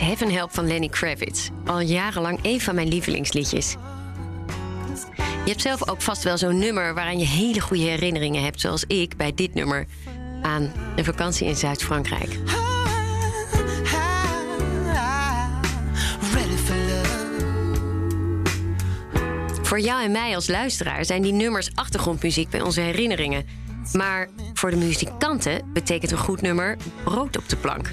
Heaven Help van Lenny Kravitz. Al jarenlang een van mijn lievelingsliedjes. Je hebt zelf ook vast wel zo'n nummer waaraan je hele goede herinneringen hebt, zoals ik bij dit nummer aan een vakantie in Zuid-Frankrijk. Voor jou en mij als luisteraar zijn die nummers achtergrondmuziek bij onze herinneringen. Maar voor de muzikanten betekent een goed nummer brood op de plank.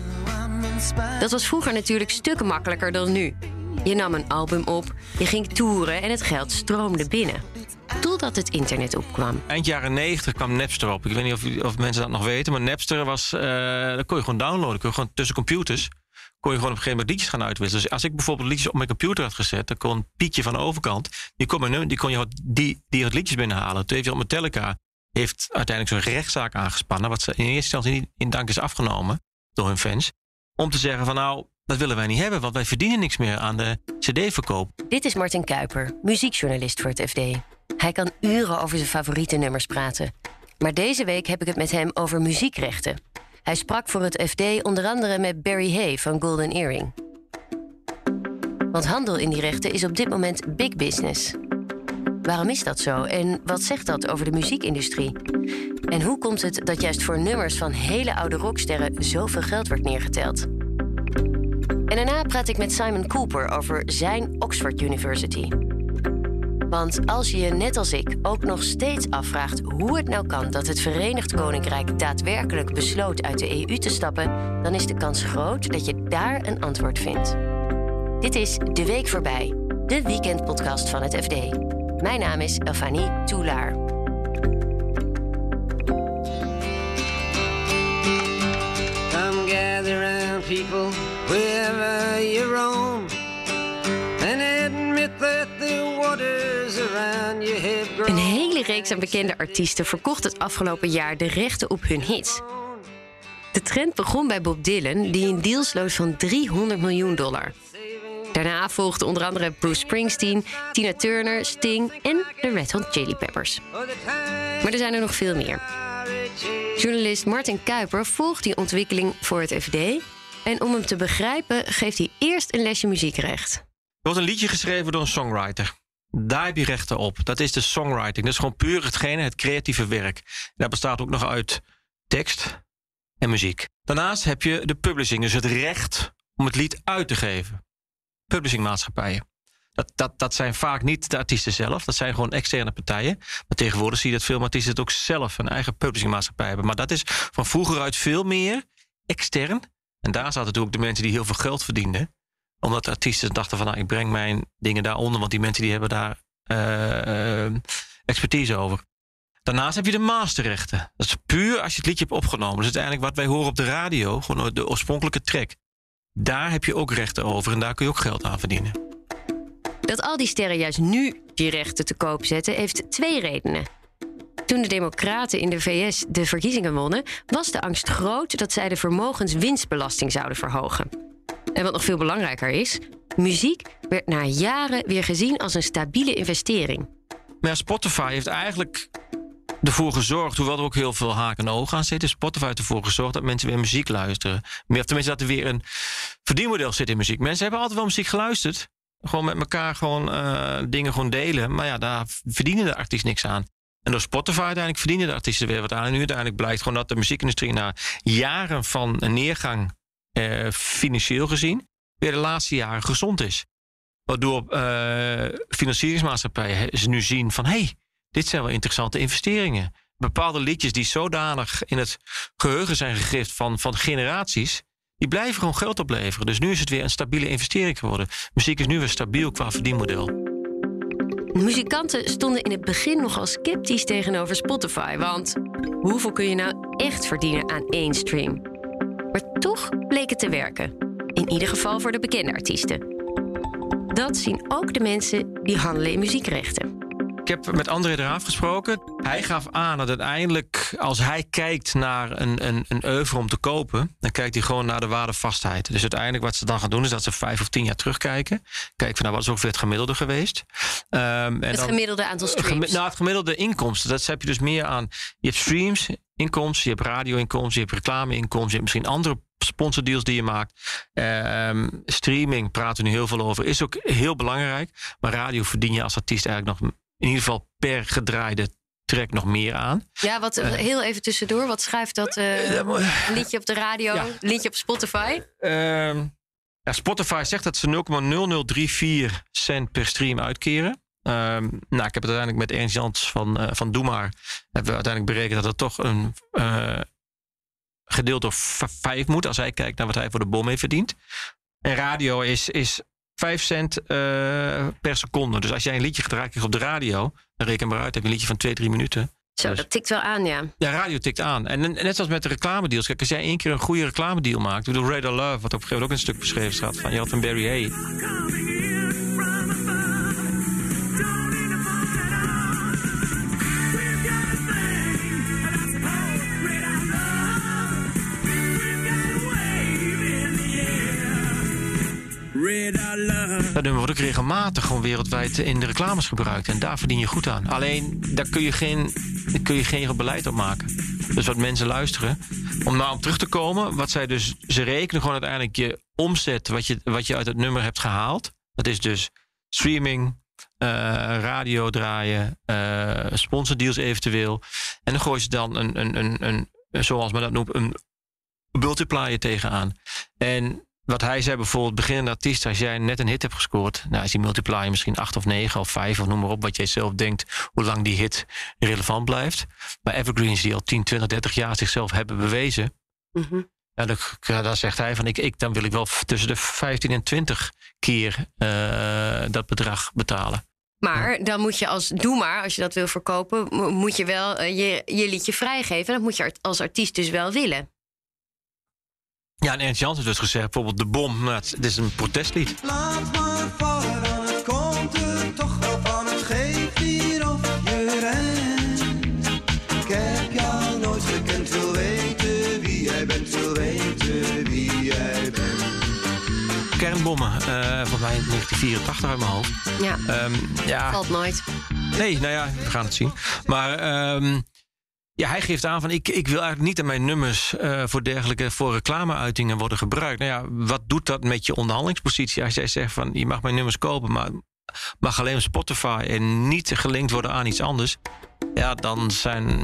Dat was vroeger natuurlijk stukken makkelijker dan nu. Je nam een album op, je ging toeren en het geld stroomde binnen. Totdat het internet opkwam. Eind jaren 90 kwam Napster op. Ik weet niet of, of mensen dat nog weten, maar Napster was. Uh, dat kon je gewoon downloaden. Kon je gewoon tussen computers. Kon je gewoon op een gegeven moment liedjes gaan uitwisselen. Dus als ik bijvoorbeeld liedjes op mijn computer had gezet, dan kon Pietje van de overkant. Die kon, mijn, die kon je die, die het liedjes binnenhalen. Toen heeft op Metallica heeft uiteindelijk zo'n rechtszaak aangespannen. Wat ze in eerste instantie niet in dank is afgenomen door hun fans. Om te zeggen van nou, dat willen wij niet hebben, want wij verdienen niks meer aan de CD-verkoop. Dit is Martin Kuiper, muziekjournalist voor het FD. Hij kan uren over zijn favoriete nummers praten. Maar deze week heb ik het met hem over muziekrechten. Hij sprak voor het FD onder andere met Barry Hay van Golden Earring. Want handel in die rechten is op dit moment big business. Waarom is dat zo en wat zegt dat over de muziekindustrie? En hoe komt het dat juist voor nummers van hele oude rocksterren zoveel geld wordt neergeteld? En daarna praat ik met Simon Cooper over zijn Oxford University. Want als je je net als ik ook nog steeds afvraagt hoe het nou kan dat het Verenigd Koninkrijk daadwerkelijk besloot uit de EU te stappen, dan is de kans groot dat je daar een antwoord vindt. Dit is De Week Voorbij, de weekendpodcast van het FD. Mijn naam is Elfanie Toulaar. Come gather around people wherever you roam and admit that the waters around you have grown. Een hele reeks aan bekende artiesten verkocht het afgelopen jaar de rechten op hun hits. De trend begon bij Bob Dylan, die een deal sloot van 300 miljoen dollar. Daarna volgden onder andere Bruce Springsteen, Tina Turner, Sting en de Red Hot Chili Peppers. Maar er zijn er nog veel meer. Journalist Martin Kuiper volgt die ontwikkeling voor het FD. En om hem te begrijpen, geeft hij eerst een lesje muziekrecht. Er wordt een liedje geschreven door een songwriter. Daar heb je rechten op. Dat is de songwriting. Dat is gewoon puur hetgene, het creatieve werk. Dat bestaat ook nog uit tekst en muziek. Daarnaast heb je de publishing, dus het recht om het lied uit te geven publishingmaatschappijen. Dat, dat, dat zijn vaak niet de artiesten zelf. Dat zijn gewoon externe partijen. Maar tegenwoordig zie je dat veel artiesten het ook zelf een eigen publishingmaatschappij hebben. Maar dat is van vroeger uit veel meer extern. En daar zaten natuurlijk de mensen die heel veel geld verdienden. Omdat de artiesten dachten van nou, ik breng mijn dingen daaronder. Want die mensen die hebben daar uh, expertise over. Daarnaast heb je de masterrechten. Dat is puur als je het liedje hebt opgenomen. Dus uiteindelijk wat wij horen op de radio. Gewoon de oorspronkelijke track. Daar heb je ook rechten over en daar kun je ook geld aan verdienen. Dat al die sterren juist nu die rechten te koop zetten, heeft twee redenen. Toen de Democraten in de VS de verkiezingen wonnen, was de angst groot dat zij de vermogenswinstbelasting zouden verhogen. En wat nog veel belangrijker is, muziek werd na jaren weer gezien als een stabiele investering. Maar Spotify heeft eigenlijk ervoor gezorgd, hoewel er ook heel veel haken en ogen aan zitten, Spotify heeft ervoor gezorgd dat mensen weer muziek luisteren. Meer, tenminste, dat er weer een verdienmodel zit in muziek. Mensen hebben altijd wel muziek geluisterd. Gewoon met elkaar gewoon uh, dingen gewoon delen. Maar ja, daar verdienen de artiesten niks aan. En door Spotify uiteindelijk verdienen de artiesten weer wat aan. En nu uiteindelijk blijkt gewoon dat de muziekindustrie na jaren van neergang eh, financieel gezien, weer de laatste jaren gezond is. Waardoor uh, financieringsmaatschappijen ze nu zien van hé, hey, dit zijn wel interessante investeringen. Bepaalde liedjes die zodanig in het geheugen zijn gegrift van, van generaties, die blijven gewoon geld opleveren. Dus nu is het weer een stabiele investering geworden. Muziek is nu weer stabiel qua verdienmodel. Muzikanten stonden in het begin nogal sceptisch tegenover Spotify, want hoeveel kun je nou echt verdienen aan één stream? Maar toch bleek het te werken. In ieder geval voor de bekende artiesten. Dat zien ook de mensen die handelen in muziekrechten. Ik heb met André eraf gesproken. Hij gaf aan dat uiteindelijk, als hij kijkt naar een, een, een oeuvre om te kopen, dan kijkt hij gewoon naar de waardevastheid. Dus uiteindelijk wat ze dan gaan doen, is dat ze vijf of tien jaar terugkijken. Kijken van nou, wat is ongeveer het gemiddelde geweest. Um, en het dan, gemiddelde aantal streams? nou, het gemiddelde inkomsten. Dat heb je dus meer aan. Je hebt streams, inkomsten, je hebt radio-inkomsten, je hebt reclame-inkomsten, je hebt misschien andere sponsordeals die je maakt. Um, streaming praten we nu heel veel over. Is ook heel belangrijk. Maar radio verdien je als artiest eigenlijk nog in ieder geval per gedraaide track nog meer aan. Ja, wat uh, heel even tussendoor. Wat schrijft dat uh, liedje op de radio, ja. liedje op Spotify? Uh, ja, Spotify zegt dat ze 0,0034 cent per stream uitkeren. Ehm, nou, ik heb het uiteindelijk met Ernst Jans van, van Doe Maar... hebben we uiteindelijk berekend dat het toch een gedeeld door vijf moet... als hij kijkt naar wat hij voor de bom heeft verdiend. En radio is, is 5 cent uh, per seconde. Dus als jij een liedje gedraaid krijgt op de radio, dan reken maar uit, heb je een liedje van 2, 3 minuten. Zo, dus, dat tikt wel aan, ja. Ja, radio tikt aan. En, net zoals met de reclamedeals. Kijk, als jij één keer een goede reclamedeal maakt. Ik bedoel, Radar Love, wat op een gegeven moment ook een stuk beschreven staat. Van, je had van Barry Hay. Dat nummer wordt ook regelmatig gewoon wereldwijd in de reclames gebruikt. En daar verdien je goed aan. Alleen, daar kun je geen, kun je geen beleid op maken. Dus wat mensen luisteren. Om nou op terug te komen, wat zij dus, ze rekenen gewoon uiteindelijk je omzet, wat je, wat je uit het nummer hebt gehaald. Dat is dus streaming, uh, radio draaien, uh, sponsordeals eventueel. En dan gooien ze dan een, een, een, een zoals men dat noemt, een multiplier tegenaan. En wat hij zei bijvoorbeeld, beginnende artiest, als jij net een hit hebt gescoord, nou is die multiplier misschien acht of negen of vijf of noem maar op wat jij zelf denkt, hoe lang die hit relevant blijft. Maar evergreens die al 10, 20, 30 jaar zichzelf hebben bewezen, mm ja, dan, zegt hij van ik, ik, dan wil ik wel tussen de 15 en 20 keer uh, dat bedrag betalen. Maar dan moet je als, doe maar, als je dat wil verkopen, moet je wel uh, je, je liedje vrijgeven. Dat moet je als artiest dus wel willen. Ja, en Ernst Jans heeft dus gezegd, bijvoorbeeld de bom, nou, het, is een protestlied. Laat maar vallen, dan het komt er toch wel van. Het geeft hier of je rent. Ik heb jou nooit gekend, wil weten wie jij bent, wil weten wie jij bent. Kernbommen, uh, volgens mij in 1984 uit mijn hoofd. Ja, um, ja. valt nooit. Nee, nou ja, we gaan het zien. Maar... Um, ja, hij geeft aan van ik, ik wil eigenlijk niet dat mijn nummers uh, voor dergelijke voor reclameuitingen worden gebruikt. Nou ja, wat doet dat met je onderhandelingspositie als jij zegt van je mag mijn nummers kopen, maar mag alleen op Spotify en niet gelinkt worden aan iets anders. Ja, dan zijn,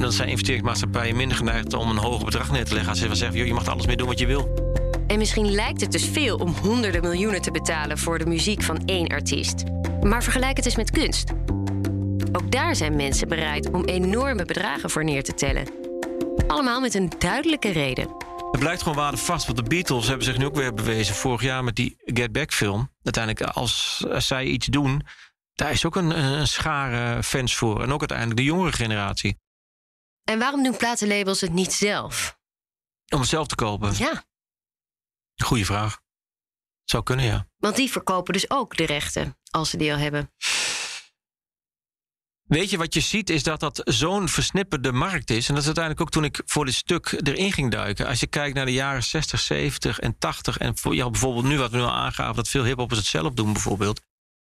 dan zijn investeringsmaatschappijen minder geneigd om een hoger bedrag neer te leggen. Als ze van zeggen, joh, je mag alles meer doen wat je wil. En misschien lijkt het dus veel om honderden miljoenen te betalen voor de muziek van één artiest. Maar vergelijk het eens met kunst. Ook daar zijn mensen bereid om enorme bedragen voor neer te tellen. Allemaal met een duidelijke reden. Het blijkt gewoon waardevast, want de Beatles hebben zich nu ook weer bewezen vorig jaar met die Get Back film. Uiteindelijk, als, zij iets doen, daar is ook een, een schare fans voor. En ook uiteindelijk de jongere generatie. En waarom doen platenlabels het niet zelf? Om het zelf te kopen? Ja. Goeie vraag. Zou kunnen, ja. Want die verkopen dus ook de rechten, als ze die al hebben. Weet je, wat je ziet is dat dat zo'n versnipperde markt is. En dat is uiteindelijk ook toen ik voor dit stuk erin ging duiken. Als je kijkt naar de jaren 60, 70 en 80. En voor, bijvoorbeeld nu wat we nu al aangaven, dat veel hiphoppers het zelf doen bijvoorbeeld.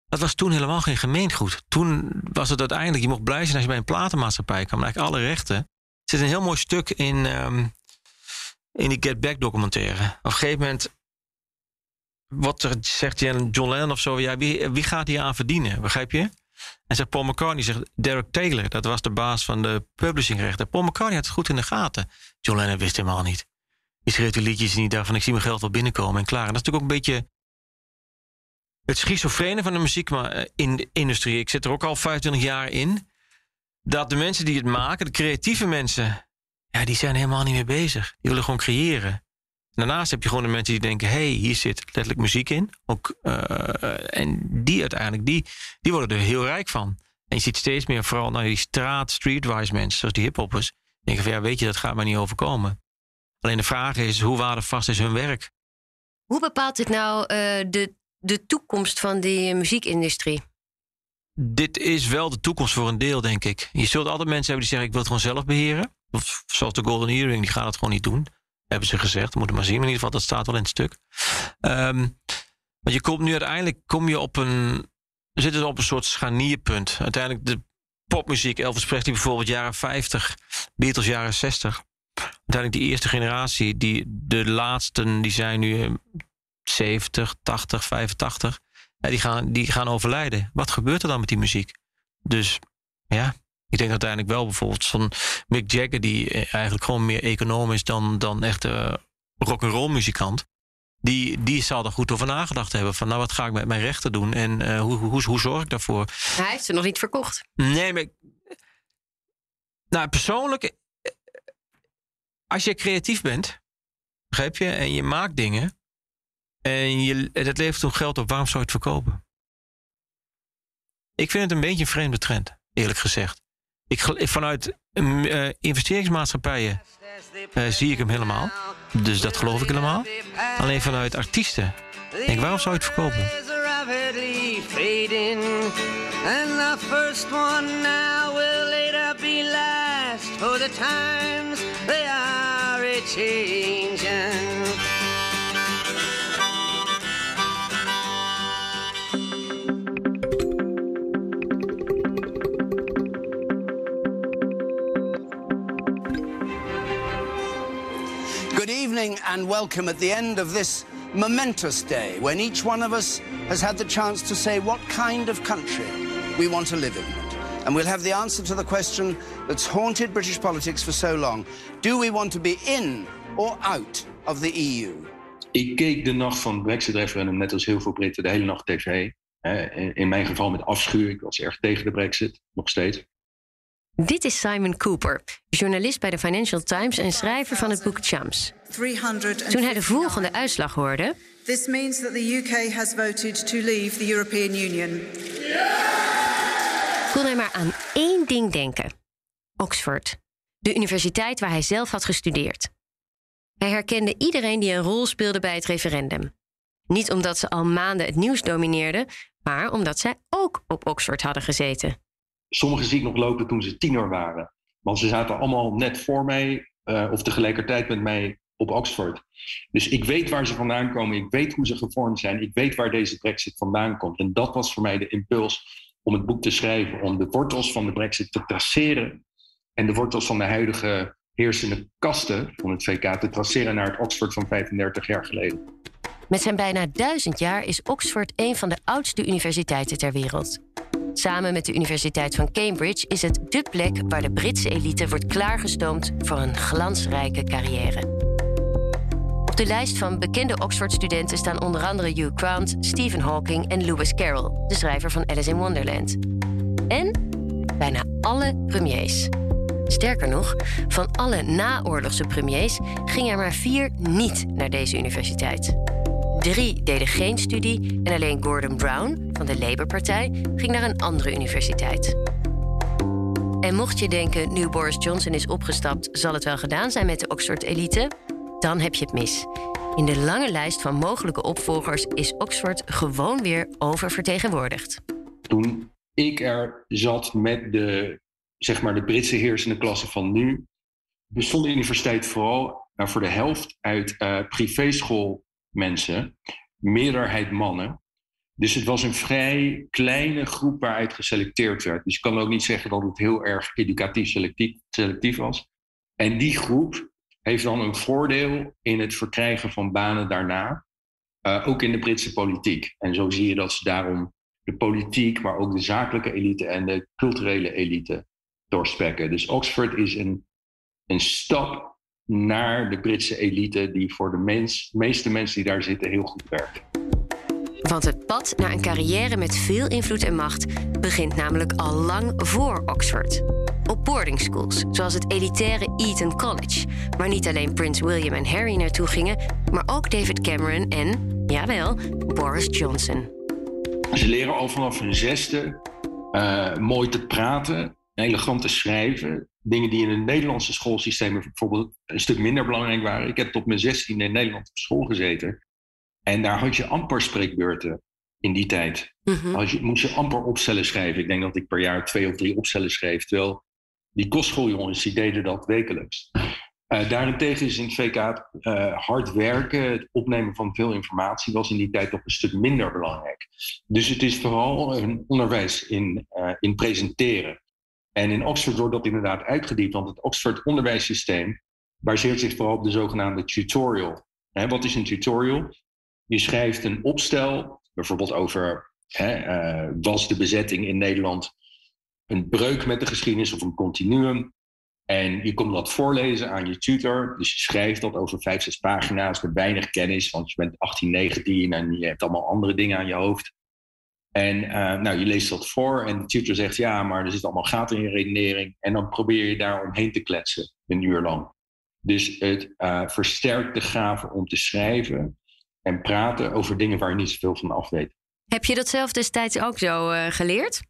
Dat was toen helemaal geen gemeengoed. Toen was het uiteindelijk, je mocht blij zijn als je bij een platenmaatschappij kwam. Eigenlijk alle rechten. Er zit een heel mooi stuk in, um, in die Get Back documentaire. Op een gegeven moment wat er, zegt John Lennon of zo, ja, wie, wie gaat hier aan verdienen? Begrijp je? En zegt Paul McCartney, zegt Derek Taylor, dat was de baas van de publishingrechten. Paul McCartney had het goed in de gaten. John Lennon wist helemaal niet. Die schreef die liedjes niet daarvan, ik zie mijn geld wel binnenkomen en klaar. En dat is natuurlijk ook een beetje het schizofrene van de muziekindustrie. Eh, ik zit er ook al 25 jaar in. Dat de mensen die het maken, de creatieve mensen, ja, die zijn helemaal niet meer bezig. Die willen gewoon creëren. Daarnaast heb je gewoon de mensen die denken: hé, hey, hier zit letterlijk muziek in. Ook, uh, en die uiteindelijk, die, die worden er heel rijk van. En je ziet steeds meer, vooral naar die straat, streetwise mensen, zoals die hiphoppers, denken van ja, weet je, dat gaat maar niet overkomen. Alleen de vraag is, hoe waardevast is hun werk? Hoe bepaalt dit nou uh, de, de toekomst van die muziekindustrie? Dit is wel de toekomst voor een deel, denk ik. Je zult altijd mensen hebben die zeggen: ik wil het gewoon zelf beheren. Of zoals de Golden Earring, die gaan het gewoon niet doen. Hebben ze gezegd. Moeten maar zien. in ieder geval, dat staat wel in het stuk. Want je komt nu uiteindelijk kom je op een. Zitten op een soort scharnierpunt. Uiteindelijk de popmuziek, Elvis Presley bijvoorbeeld, jaren 50, Beatles jaren 60. Uiteindelijk die eerste generatie, die, de laatsten, die zijn nu 70, 80, 85. die, gaan, die gaan overlijden. Wat gebeurt er dan met die muziek? Dus ja, ik denk uiteindelijk wel bijvoorbeeld van Mick Jagger, die eigenlijk gewoon meer econoom is dan, dan echt uh, rock'n'roll muzikant. Die, die zal er goed over nagedacht hebben. Van nou, wat ga ik met mijn rechten doen en uh, hoe, hoe, hoe zorg ik daarvoor? Hij heeft ze nog niet verkocht. Nee, maar. Nou, persoonlijk. Als je creatief bent, begrijp je, en je maakt dingen. En je, dat levert toch geld op, waarom zou je het verkopen? Ik vind het een beetje een vreemde trend, eerlijk gezegd. Ik, vanuit uh, investeringsmaatschappijen uh, zie ik hem helemaal. Dus dat geloof ik helemaal. Alleen vanuit artiesten. Denk, waarom zou je het verkopen? The times they are. And welcome at the end of this momentous day when each one of us has had the chance to say what kind of country we want to live in. And we'll have the answer to the question that's haunted British politics for so long. Do we want to be in or out of the EU? Ik keek de nacht van het Brexit-referendum net als heel veel Britten de hele nacht tv. In mijn geval met afschuw. Ik was erg tegen de Brexit, nog steeds. Dit is Simon Cooper, journalist bij de Financial Times en schrijver van het boek Chums. Toen hij de volgende uitslag hoorde. This means that the UK has voted to leave the European Union. Kon hij maar aan één ding denken: Oxford, de universiteit waar hij zelf had gestudeerd. Hij herkende iedereen die een rol speelde bij het referendum. Niet omdat ze al maanden het nieuws domineerden, maar omdat zij ook op Oxford hadden gezeten. Sommigen zie ik nog lopen toen ze tiener waren. Want ze zaten allemaal net voor mij uh, of tegelijkertijd met mij op Oxford. Dus ik weet waar ze vandaan komen. Ik weet hoe ze gevormd zijn. Ik weet waar deze brexit vandaan komt. En dat was voor mij de impuls om het boek te schrijven. Om de wortels van de brexit te traceren. En de wortels van de huidige heersende kasten van het VK te traceren naar het Oxford van 35 jaar geleden. Met zijn bijna duizend jaar is Oxford een van de oudste universiteiten ter wereld. Samen met de Universiteit van Cambridge is het dé plek waar de Britse elite wordt klaargestoomd voor een glansrijke carrière. Op de lijst van bekende Oxford-studenten staan onder andere Hugh Grant, Stephen Hawking en Lewis Carroll, de schrijver van Alice in Wonderland. En bijna alle premiers. Sterker nog, van alle naoorlogse premiers gingen er maar vier niet naar deze universiteit. Drie deden geen studie en alleen Gordon Brown van de Labour-partij ging naar een andere universiteit. En mocht je denken, nu Boris Johnson is opgestapt, zal het wel gedaan zijn met de Oxford-elite? Dan heb je het mis. In de lange lijst van mogelijke opvolgers is Oxford gewoon weer oververtegenwoordigd. Toen ik er zat met de, zeg maar, de Britse heersende klasse van nu, bestond de universiteit vooral nou, voor de helft uit uh, privéschoolmensen, meerderheid mannen. Dus het was een vrij kleine groep waaruit geselecteerd werd. Dus je kan ook niet zeggen dat het heel erg educatief selectief, selectief was. En die groep heeft dan een voordeel in het verkrijgen van banen daarna. Uh, ook in de Britse politiek. En zo zie je dat ze daarom de politiek, maar ook de zakelijke elite en de culturele elite doorspekken. Dus Oxford is een, een stap naar de Britse elite, die voor de mens, meeste mensen die daar zitten heel goed werkt. Want het pad naar een carrière met veel invloed en macht begint namelijk al lang voor Oxford. Boarding schools, zoals het elitaire Eton College, waar niet alleen Prins William en Harry naartoe gingen, maar ook David Cameron en, jawel, Boris Johnson. Ze leren al vanaf hun zesde uh, mooi te praten, elegant te schrijven. Dingen die in het Nederlandse schoolsysteem bijvoorbeeld een stuk minder belangrijk waren. Ik heb tot mijn zestiende in Nederland op school gezeten. En daar had je amper spreekbeurten in die tijd. Mm je, moest je amper opstellen schrijven. Ik denk dat ik per jaar twee of drie opstellen schreef. Terwijl die kostschooljongens die deden dat wekelijks. Uh, daarentegen is in het VK uh, hard werken, het opnemen van veel informatie, was in die tijd toch een stuk minder belangrijk. Dus het is vooral een onderwijs in, uh, in presenteren. En in Oxford wordt dat inderdaad uitgediept, want het Oxford onderwijssysteem baseert zich vooral op de zogenaamde tutorial. Wat is een tutorial? Je schrijft een opstel, bijvoorbeeld over was de bezetting in Nederland een breuk met de geschiedenis of een continuum. En je komt dat voorlezen aan je tutor. Dus je schrijft dat over vijf, zes pagina's met weinig kennis, want je bent 18, 19 en je hebt allemaal andere dingen aan je hoofd. En uh, nou, je leest dat voor en de tutor zegt ja, maar er zit allemaal gaten in je redenering. En dan probeer je daar omheen te kletsen, een uur lang. Dus het uh, versterkt de gave om te schrijven en praten over dingen waar je niet zoveel van af weet. Heb je dat zelf destijds ook zo uh, geleerd?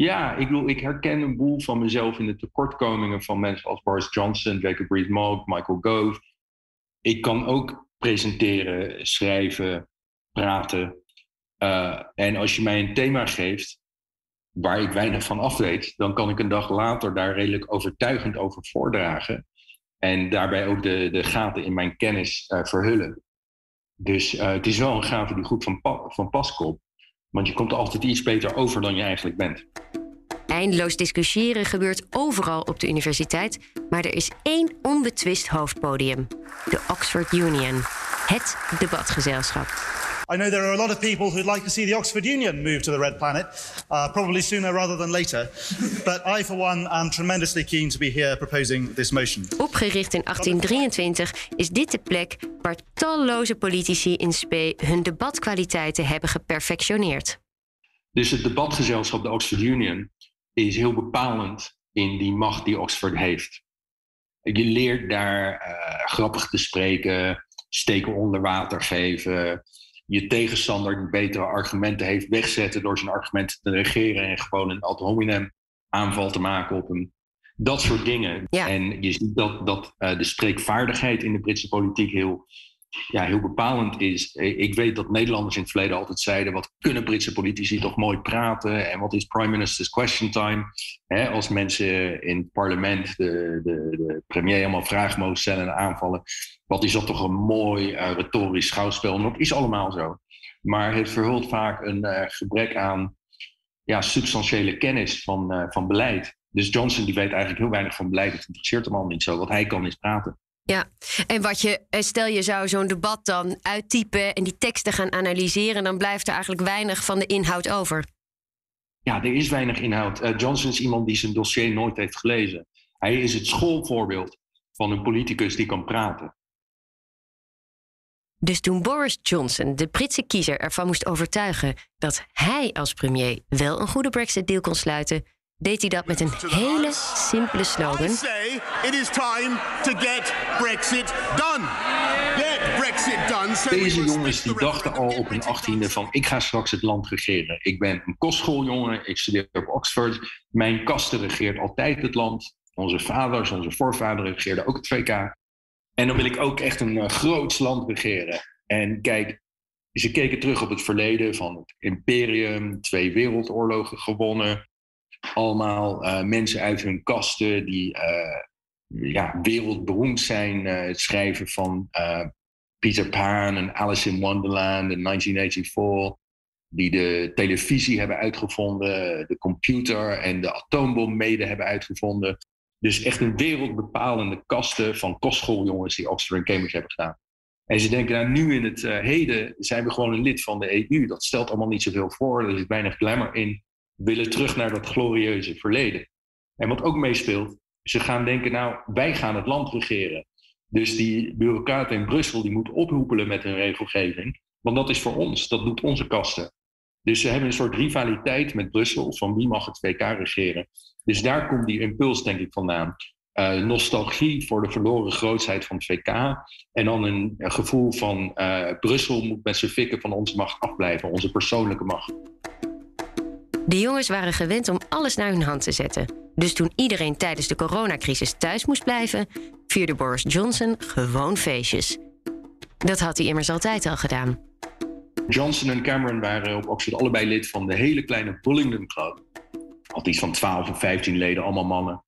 Ja, ik bedoel, ik herken een boel van mezelf in de tekortkomingen van mensen als Boris Johnson, Jacob Rees-Mogg, Michael Gove. Ik kan ook presenteren, schrijven, praten. Uh, en als je mij een thema geeft waar ik weinig van af weet, dan kan ik een dag later daar redelijk overtuigend over voordragen. En daarbij ook de, de gaten in mijn kennis uh, verhullen. Dus uh, het is wel een gave die goed van, van pas komt. Want je komt altijd iets beter over dan je eigenlijk bent. Eindeloos discussiëren gebeurt overal op de universiteit, maar er is één onbetwist hoofdpodium: de Oxford Union, het debatgezelschap. I know there are a lot of people who'd like to see the Oxford Union move to the Red Planet, uh, probably sooner rather than later. But I, for one, am tremendously keen to be here proposing this motion. Opgericht in 1823 is dit de plek waar talloze politici in spe hun debatkwaliteiten hebben geperfectioneerd. Dus het debatgezelschap, de Oxford Union, is heel bepalend in die macht die Oxford heeft. Je leert daar uh, grappig te spreken, steken onder water geven, je tegenstander betere argumenten heeft wegzetten door zijn argumenten te negeren en gewoon een ad hominem aanval te maken op hem. Dat soort dingen. En je ziet dat, dat uh, de spreekvaardigheid in de Britse politiek heel, ja, heel bepalend is. Ik weet dat Nederlanders in het verleden altijd zeiden: wat kunnen Britse politici toch mooi praten? En wat is Prime Minister's Question Time? als mensen in het parlement de, de, de premier allemaal vragen mogen stellen en aanvallen. Wat is dat toch een mooi uh, retorisch schouwspel? En dat is allemaal zo. Maar het verhult vaak een uh, gebrek aan ja, substantiële kennis van, uh, van beleid. Dus Johnson die weet eigenlijk heel weinig van beleid. Het interesseert hem al niet zo. Wat hij kan is praten. Ja, en wat je, stel je zou zo'n debat dan uittypen en die teksten gaan analyseren, dan blijft er eigenlijk weinig van de inhoud over. Ja, er is weinig inhoud. Uh, Johnson is iemand die zijn dossier nooit heeft gelezen. Hij is het schoolvoorbeeld van een politicus die kan praten. Dus toen Boris Johnson de Britse kiezer ervan moest overtuigen dat hij als premier wel een goede Brexit-deal kon sluiten, deed hij dat met een hele simpele slogan. It is time to get Brexit done. Get Brexit done. Deze jongens die dachten al op hun achttiende van ik ga straks het land regeren. Ik ben een kostschooljongen, ik studeer op Oxford. Mijn kasten regeert altijd het land. Onze vaders, onze voorvaderen regeerden ook het VK. En dan wil ik ook echt een uh, groots land regeren. En kijk, ze keken terug op het verleden van het imperium, twee wereldoorlogen gewonnen. Allemaal uh, mensen uit hun kasten die uh, ja, wereldberoemd zijn. het schrijven van Peter Pan en Alice in Wonderland in 1984. Die de televisie hebben uitgevonden, de computer en de atoombom mede hebben uitgevonden. Dus echt een wereldbepalende kasten van kostschooljongens die Oxford en Cambridge hebben gedaan. En ze denken, nou, nu in het uh, heden zijn we gewoon een lid van de EU. Dat stelt allemaal niet zoveel voor. Er zit weinig glamour in. We willen terug naar dat glorieuze verleden. En wat ook meespeelt, ze gaan denken, nou, wij gaan het land regeren. Dus die bureaucraten in Brussel, die moeten ophoepelen met hun regelgeving. Want dat is voor ons, dat doet onze kasten. Dus ze hebben een soort rivaliteit met Brussel, van wie mag het VK regeren. Dus daar komt die impuls, denk ik, vandaan. Uh, nostalgie voor de verloren grootheid van het VK. En dan een, gevoel van uh, Brussel moet met zijn fikken van onze macht afblijven, onze persoonlijke macht. De jongens waren gewend om alles naar hun hand te zetten. Dus toen iedereen tijdens de coronacrisis thuis moest blijven, vierde Boris Johnson gewoon feestjes. Dat had hij immers altijd al gedaan. Johnson en Cameron waren op Oxford allebei lid van de hele kleine Bullingdon Club. Had iets van 12 of 15 leden, allemaal mannen.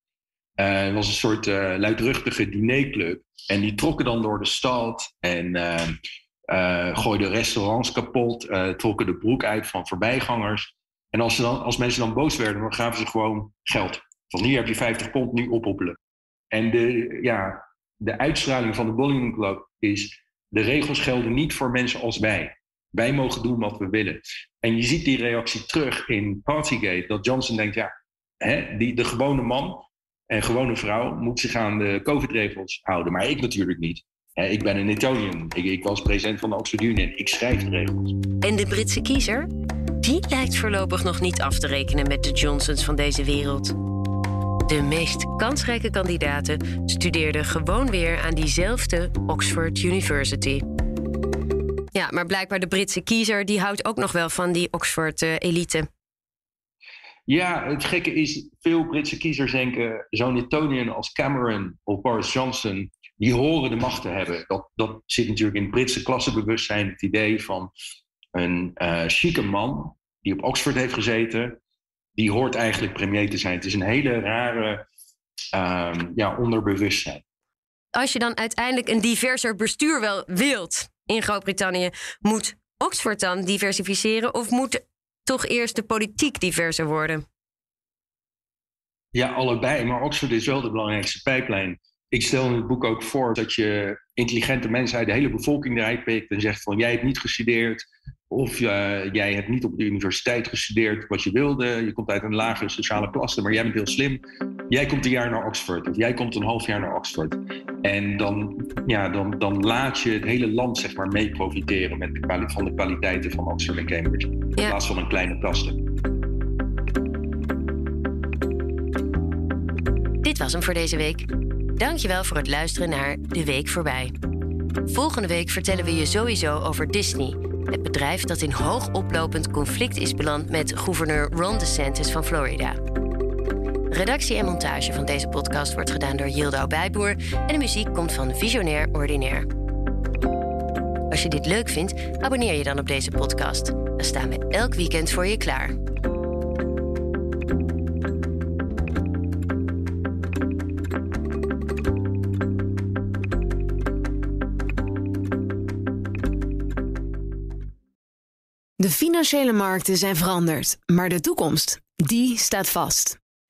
Uh, het was een soort uh, luidruchtige dinerclub. En die trokken dan door de stad en uh, gooiden restaurants kapot, trokken de broek uit van voorbijgangers. En als, ze dan, als mensen dan boos werden, dan gaven ze gewoon geld. Van hier heb je 50 pond, nu ophoepelen. En de, ja, de uitstraling van de Bowling Club is... de regels gelden niet voor mensen als wij. Wij mogen doen wat we willen. En je ziet die reactie terug in Partygate. Dat Johnson denkt, ja, hè, die, de gewone man en gewone vrouw moet zich aan de COVID-regels houden. Maar ik natuurlijk niet. Hè, ik ben een Etonian. Ik, ik was president van de Oxford Union. Ik schrijf de regels. En de Britse kiezer? Die lijkt voorlopig nog niet af te rekenen met de Johnsons van deze wereld. De meest kansrijke kandidaten studeerden gewoon weer aan diezelfde Oxford University. Ja, maar blijkbaar de Britse kiezer die houdt ook nog wel van die Oxford-elite. Ja, het gekke is, veel Britse kiezers denken... zo'n Etonian als Cameron of Boris Johnson... die horen de macht te hebben. Dat, dat zit natuurlijk in het Britse klassebewustzijn... het idee van een uh, chique man die op Oxford heeft gezeten... die hoort eigenlijk premier te zijn. Het is een hele rare uh, ja, onderbewustzijn. Als je dan uiteindelijk een diverser bestuur wel wilt in Groot-Brittannië, moet Oxford dan diversificeren of moet toch eerst de politiek diverser worden? Ja, allebei. Maar Oxford is wel de belangrijkste pijplijn. Ik stel in het boek ook voor dat je intelligente mensen uit de hele bevolking eruit pikt en zegt van jij hebt niet gestudeerd of uh, jij hebt niet op de universiteit gestudeerd wat je wilde. Je komt uit een lagere sociale klasse, maar jij bent heel slim. Jij komt een jaar naar Oxford of jij komt een half jaar naar Oxford. En dan, ja, dan, dan laat je het hele land zeg maar, mee profiteren met de van de kwaliteiten van Oxford en Cambridge. In plaats van een kleine kasten. Dit was hem voor deze week. Dankjewel voor het luisteren naar De Week Voorbij. Volgende week vertellen we je sowieso over Disney. Het bedrijf dat in hoog oplopend conflict is beland met gouverneur Ron DeSantis van Florida. Redactie en montage van deze podcast wordt gedaan door Yildau Bijboer en de muziek komt van Visionair Ordinaire. Als je dit leuk vindt, abonneer je dan op deze podcast. Dan staan we elk weekend voor je klaar. De financiële markten zijn veranderd, maar de toekomst, die staat vast.